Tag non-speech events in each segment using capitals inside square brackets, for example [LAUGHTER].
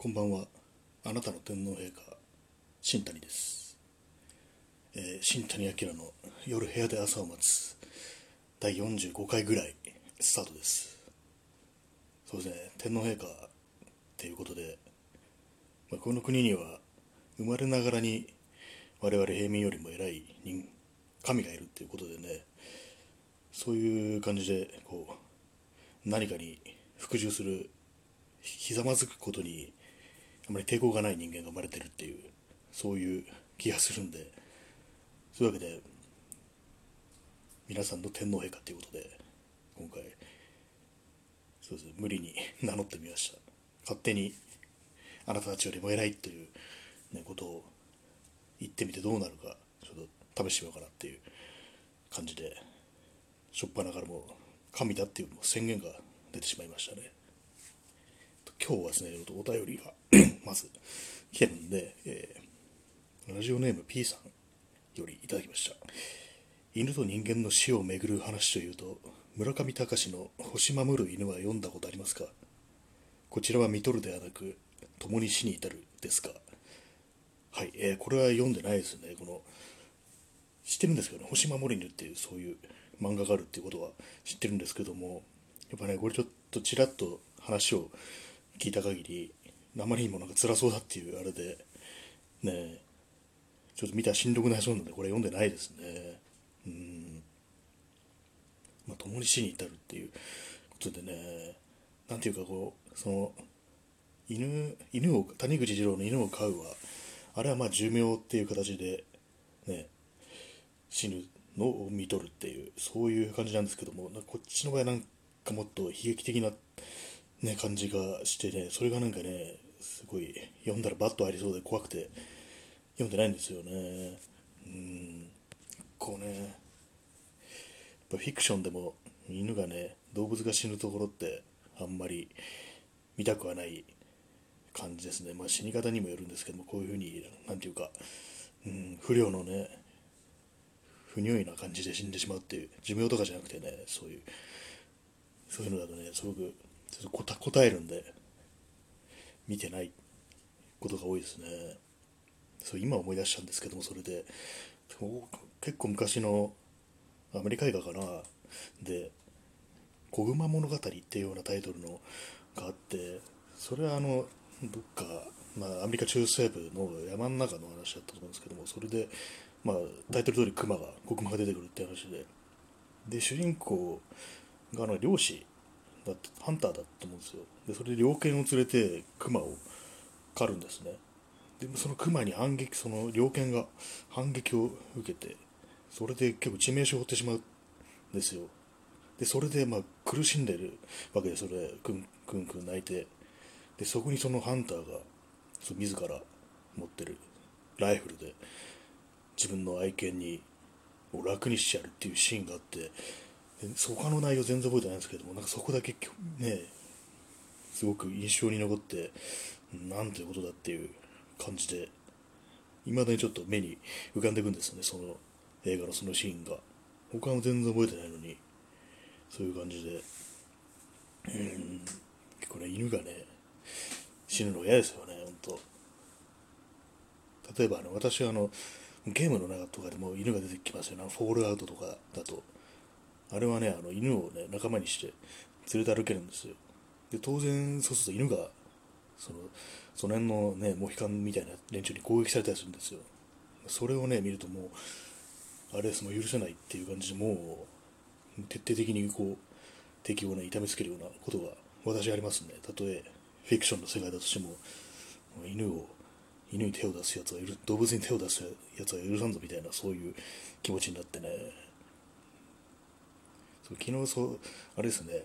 こんばんは。あなたの天皇陛下、新谷です。えー新谷明の夜部屋で朝を待つ第45回ぐらいスタートです。そうですね、天皇陛下っていうことで、まあ、この国には生まれながらに我々平民よりも偉い人神がいるっていうことでね、そういう感じでこう何かに服従するひざまずくことにあまり抵抗がない人間が生まれてるっていうそういう気がするんでそういうわけで皆さんの天皇陛下ということで今回そうですね無理に [LAUGHS] 名乗ってみました。勝手にあなたたちよりも偉いという、ね、ことを言ってみてどうなるかちょっと試してみようかなっていう感じでしょっぱなからもう神だっていう宣言が出てしまいましたね。今日はですねお便りがまず来てるんで、えーラジオネーム P さんよりいただきました。犬と人間の死をめぐる話というと村上隆の「星守る犬」は読んだことありますか？こちらは見とるではなく共に死に至るですか？はい、えーこれは読んでないですね。この知ってるんですけどね「星守る犬」っていうそういう漫画があるっていうことは知ってるんですけどもやっぱねこれちょっとちらっと話を聞いた限りあまりにもなんか辛そうだっていうあれでねちょっと見たらしんどくなりそうなのでこれ読んでないですね。うん。まあ共に死に至るっていうことでね。なんていうかこうその犬犬を谷口二郎の犬を飼うはあれはまあ寿命っていう形でね死ぬのを見とるっていうそういう感じなんですけどもなこっちの場合なんかもっと悲劇的な、ね、感じがしてねそれがなんかねすごい読んだらバッとありそうで怖くて読んでないんですよね。うん。こうねやっぱフィクションでも犬がね動物が死ぬところってあんまり見たくはない感じですね、まあ、死に方にもよるんですけどもこういうふうになんていうか、うん、不良のね不如意な感じで死んでしまうっていう寿命とかじゃなくてねそういうそういうのだとねすごくちょっと答えるんで見てないことが多いですね。そう今思い出したんですけどもそれで。結構昔のアメリカ映画かな。で「小熊物語」っていうようなタイトルのがあってそれはあのどっか、まあ、アメリカ中西部の山の中の話だったと思うんですけどもそれで、まあ、タイトル通り熊が子熊が出てくるって話で。で主人公があの漁師だハンターだと思うんですよ。でそれで猟犬を連れて熊を狩るんですね。でその熊に反撃その猟犬が反撃を受けてそれで結構致命傷を負ってしまうんですよ。でそれでまあ苦しんでるわけでそれでクンクンクン泣いて。でそこにそのハンターがそ自ら持ってるライフルで自分の愛犬にを楽にしてやるっていうシーンがあって他の内容全然覚えてないんですけどもなんかそこだけねすごく印象に残ってなんていうことだっていう感じでいまだにちょっと目に浮かんでいくんですよねその映画のそのシーンが。他も全然覚えてないのにそういう感じで。うん結構ね犬がね死ぬの嫌ですよね本当例えばあの私はあのゲームの中とかでも犬が出てきますよね。フォールアウトとかだと。あれはねあの犬をね仲間にして連れて歩けるんですよ。で当然そうすると犬がそのその辺のねモヒカンみたいな連中に攻撃されたりするんですよ。それをね見るともうあれですもう許せないっていう感じでもう徹底的にこう敵をね痛めつけるようなことが私ありますね。たとえフィクションの世界だとしても犬を犬に手を出すやつは許動物に手を出すやつは許さんぞみたいなそういう気持ちになってね。昨日そうあれですね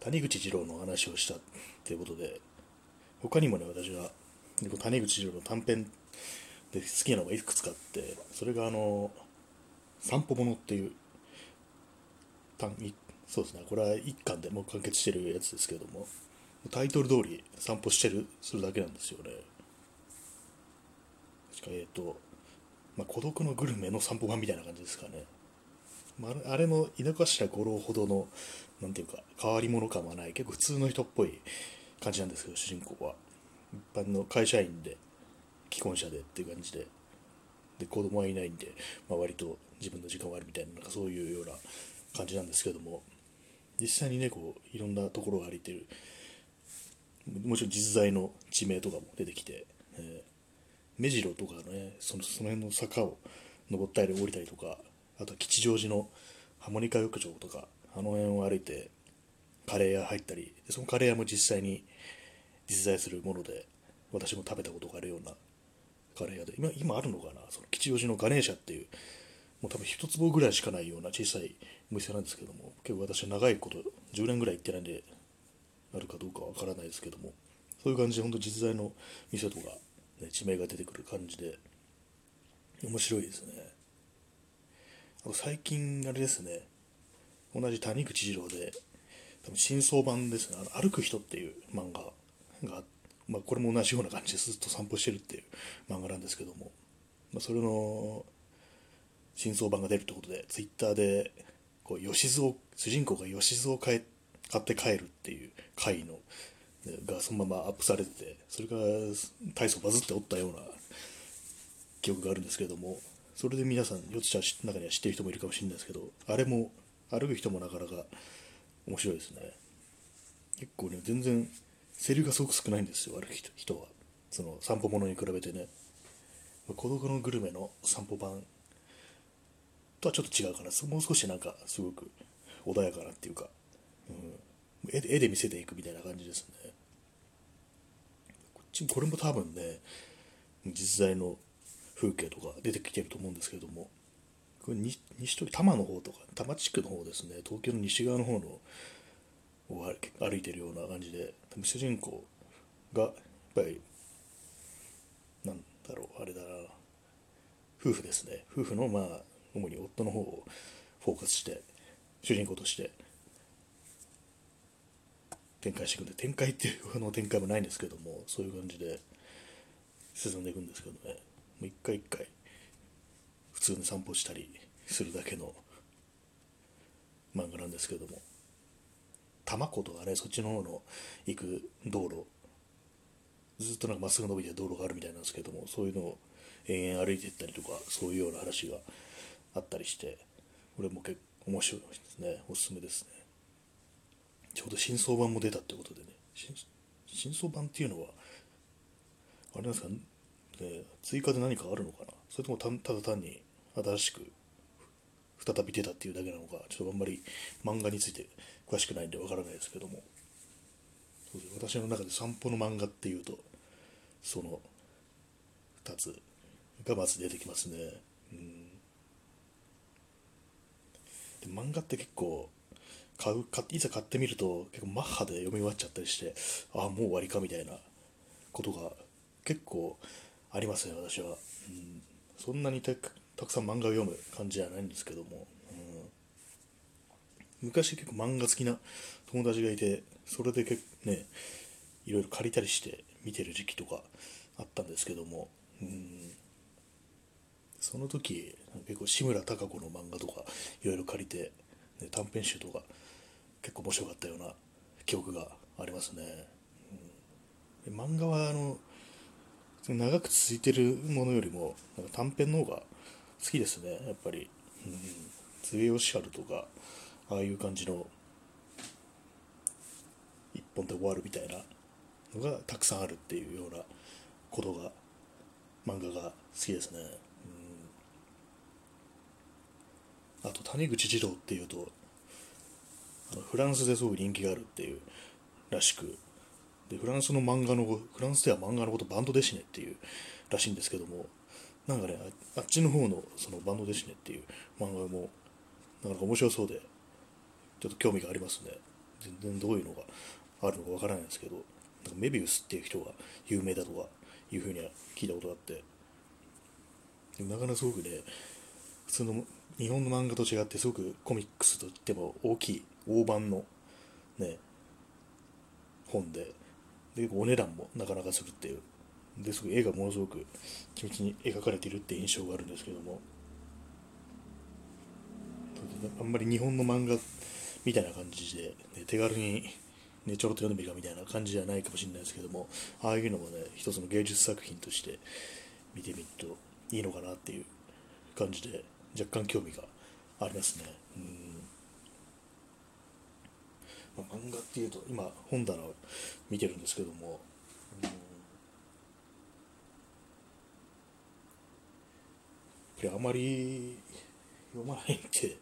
谷口二郎の話をしたっていうことで他にもね私は谷口二郎の短編で好きなのがいくつかあってそれがあの「散歩物」っていう単いそうですねこれは一巻でもう完結してるやつですけれどもタイトル通り散歩してるするだけなんですよね。確かえっ、と、まあ、孤独のグルメの散歩版みたいな感じですかね、ああれ、あれの井の頭五郎ほどのなんていうか変わり者感はない。結構普通の人っぽい感じなんですけど主人公は。一般の会社員で既婚者でっていう感じで。で子供はいないんで、まあ、割と自分の時間はあるみたいななんかそういうような感じなんですけども。実際にねこういろんなところを歩いてるもちろん実在の地名とかも出てきて、えー、目白とかねそのその辺の坂を登ったり降りたりとかあと吉祥寺のハモニカ浴場とかあの辺を歩いてカレー屋入ったりでそのカレー屋も実際に実在するもので私も食べたことがあるようなカレー屋で。今今あるのかな？その吉祥寺のガネーシャっていうもう多分一坪ぐらいしかないような小さいお店なんですけども結構私は長いこと10年ぐらい行ってないんであるかどうかわからないですけどもそういう感じで本当実在の店とか、ね、地名が出てくる感じで面白いですね。最近あれですね。同じ谷口二郎で多分新装版ですね。あの歩く人っていう漫画が、まあ、これも同じような感じでずっと散歩してるっていう漫画なんですけども、まあ、それの新装版が出るってことでツイッターでこう吉津を主人公が吉津を買買って帰るっていう回のがそのままアップされててそれが大層バズっておったような記憶があるんですけれども。それで皆さんよっちゃ中には知ってる人もいるかもしれないですけどあれも歩く人もなかなか面白いですね。結構ね全然セリフがすごく少ないんですよ歩く人は。その散歩物に比べてね。孤独のグルメの散歩版とはちょっと違うかな。もう少しなんかすごく穏やかなっていうか、うん、絵で見せていくみたいな感じですね。こっちこれも多分ね実在の風景とか出てきてると思うんですけれどもこれ西西多摩の方とか多摩地区の方ですね東京の西側の方のを歩いてるような感じで主人公がやっぱりなんだろうあれだな夫婦ですね。夫婦のまあ主に夫の方をフォーカスして主人公として展開していくんで展開っていうの展開もないんですけどもそういう感じで進んでいくんですけどね。う一回一回普通に散歩したりするだけの漫画なんですけども。多摩湖とかねそっちの方の行く道路ずっとなんかまっすぐ伸びて道路があるみたいなんですけどもそういうのを延々歩いていったりとかそういうような話があったりしてこれも結構面白いですね。おすすめですね。ちょうど新装版も出たってことでね。新装版っていうのはあれなんですか、ね、追加で何かあるのかな？それともただ単に新しく再び出たっていうだけなのか？ちょっとあんまり漫画について詳しくないんでわからないですけども。私の中で散歩の漫画っていうとその2つがまず出てきますね。うん。で漫画って結構買ういざ買ってみると結構マッハで読み終わっちゃったりしてああもう終わりかみたいなことが結構ありますね私は、うん、そんなにたくさん漫画を読む感じじゃないんですけども、うん、昔結構漫画好きな友達がいてそれで結構ねいろいろ借りたりして見てる時期とかあったんですけども、うん、その時結構志村貴子の漫画とかいろいろ借りて、ね、短編集とか結構面白かったような記憶がありますね、うん、漫画はあの長く続いてるものよりもなんか短編の方が好きですねやっぱり、うん、末吉春とかああいう感じの一本で終わるみたいなのがたくさんあるっていうようなことが漫画が好きですね。うん。あと谷口二郎っていうとフランスですごく人気があるっていうらしくでフランスの漫画のフランスでは漫画のことバンドデシネっていうらしいんですけどもなんかねあっちの方のそのバンドデシネっていう漫画もなかなか面白そうでちょっと興味がありますね。全然どういうのがあるのかわからないんですけどなんかメビウスっていう人が有名だとかいうふうには聞いたことがあってでなかなかすごくね普通の日本の漫画と違ってすごくコミックスといっても大きい大判のね本ででお値段もなかなかするっていう。ですごい絵がものすごく緻密に描かれているって印象があるんですけども。あんまり日本の漫画みたいな感じで、ね、手軽に、ね、ちょろっと読んでみるかみたいな感じじゃないかもしれないですけどもああいうのもね一つの芸術作品として見てみるといいのかなっていう感じで若干興味がありますね。うん、漫画っていうと今本棚を見てるんですけども、うん、やっぱりあまり読まないんで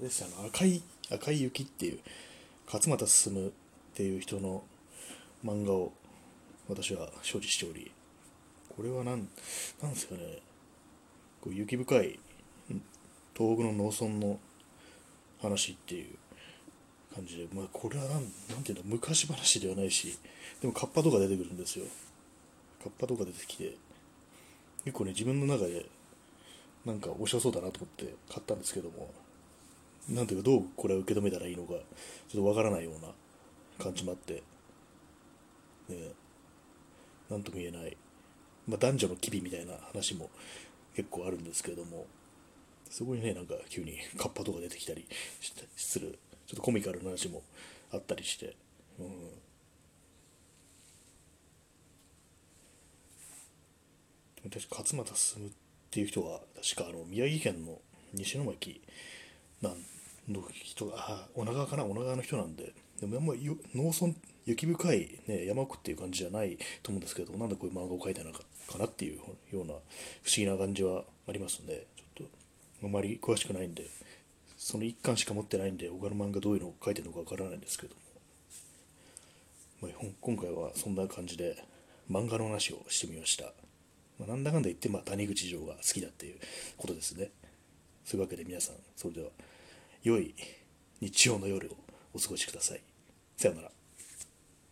ですあの赤い赤い雪っていう勝俣進っていう人の漫画を私は所持しておりこれは何なんですかねこう雪深い東北の農村の話っていう感じで、まあ、これはなんなんていうの昔話ではないしでもカッパとか出てくるんですよ。カッパとか出てきて結構ね自分の中でなんか面白そうだなと思って買ったんですけどもなんていうかどうこれを受け止めたらいいのかちょっとわからないような感じもあってねなんとも言えない、まあ、男女の機微みたいな話も結構あるんですけれどもそこにねなんか急にカッパとか出てきたりするちょっとコミカルな話もあったりして、うん、確か勝俣進っていう人は確かあの宮城県の西巻なんの人があ女川かな女川の人なんででもあんまり農村雪深い、ね、山奥っていう感じじゃないと思うんですけどなんでこういう漫画を描いたのかかなっていうような不思議な感じはありますんで。あまり詳しくないんでその一巻しか持ってないんで他の漫画どういうのを描いてるのかわからないんですけども、まあ、今回はそんな感じで漫画の話をしてみました、まあ、なんだかんだ言って、まあ、谷口城が好きだっていうことですね。そういうわけで皆さんそれでは良い日曜の夜をお過ごしください。さようなら。